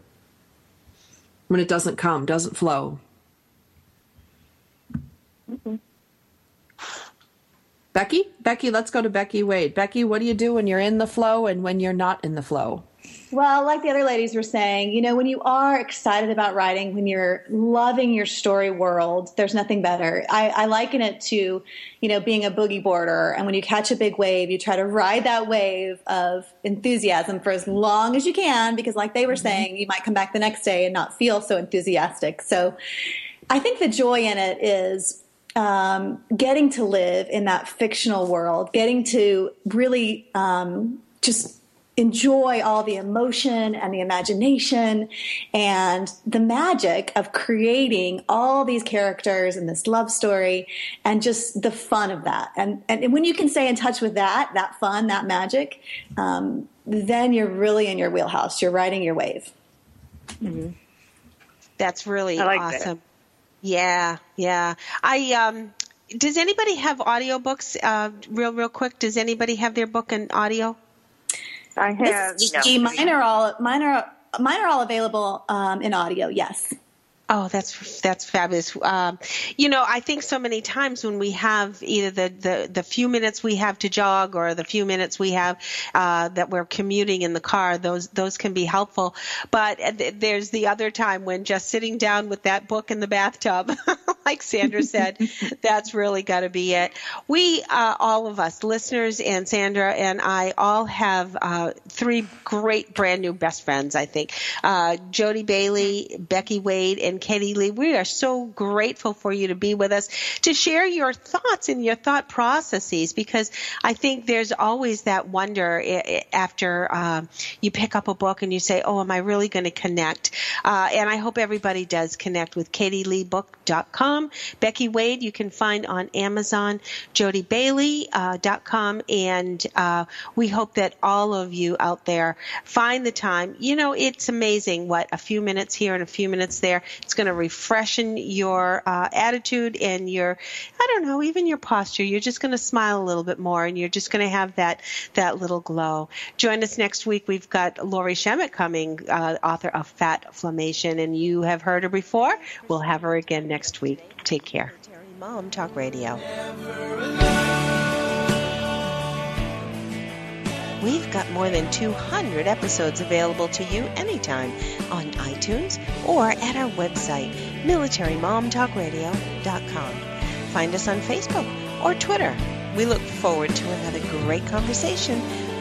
When it doesn't come, doesn't flow? Mm-hmm. Becky? Becky, let's go to Becky Wade. Becky, what do you do when you're in the flow and when you're not in the flow? Well, like the other ladies were saying, you know, when you are excited about writing, when you're loving your story world, there's nothing better. I, I liken it to, you know, being a boogie boarder. And when you catch a big wave, you try to ride that wave of enthusiasm for as long as you can, because like they were mm-hmm. saying, you might come back the next day and not feel so enthusiastic. So I think the joy in it is um, getting to live in that fictional world, getting to really um, just enjoy all the emotion and the imagination and the magic of creating all these characters and this love story and just the fun of that. And, and when you can stay in touch with that, that fun, that magic, um, then you're really in your wheelhouse. You're riding your wave. Mm-hmm. That's really like awesome. That. Yeah, yeah. I um does anybody have audiobooks uh real real quick? Does anybody have their book in audio? I have. No. Mine are all mine are mine are all available um, in audio. Yes. Oh, that's that's fabulous. Um, you know, I think so many times when we have either the, the, the few minutes we have to jog or the few minutes we have uh, that we're commuting in the car, those those can be helpful. But there's the other time when just sitting down with that book in the bathtub, like Sandra said, that's really got to be it. We, uh, all of us, listeners and Sandra and I, all have uh, three great brand new best friends. I think uh, Jody Bailey, Becky Wade, and Katy Lee. We are so grateful for you to be with us to share your thoughts and your thought processes because I think there's always that wonder after uh, you pick up a book and you say, "Oh, am I really going to connect?" Uh, and I hope everybody does connect with KatyLeeBook.com. Becky Wade, you can find on Amazon. JodyBailey.com, uh, and uh, we hope that all of you out there find the time. You know, it's amazing what a few minutes here and a few minutes there. It's going to refreshen your uh, attitude and your, I don't know, even your posture. You're just going to smile a little bit more and you're just going to have that, that little glow. Join us next week. We've got Lori Shemek coming, uh, author of FATflammation, and you have heard her before. We'll have her again next week. Take care. Mom Talk Radio. We've got more than 200 episodes available to you anytime on iTunes or at our website, militarymomtalkradio.com. Find us on Facebook or Twitter. We look forward to another great conversation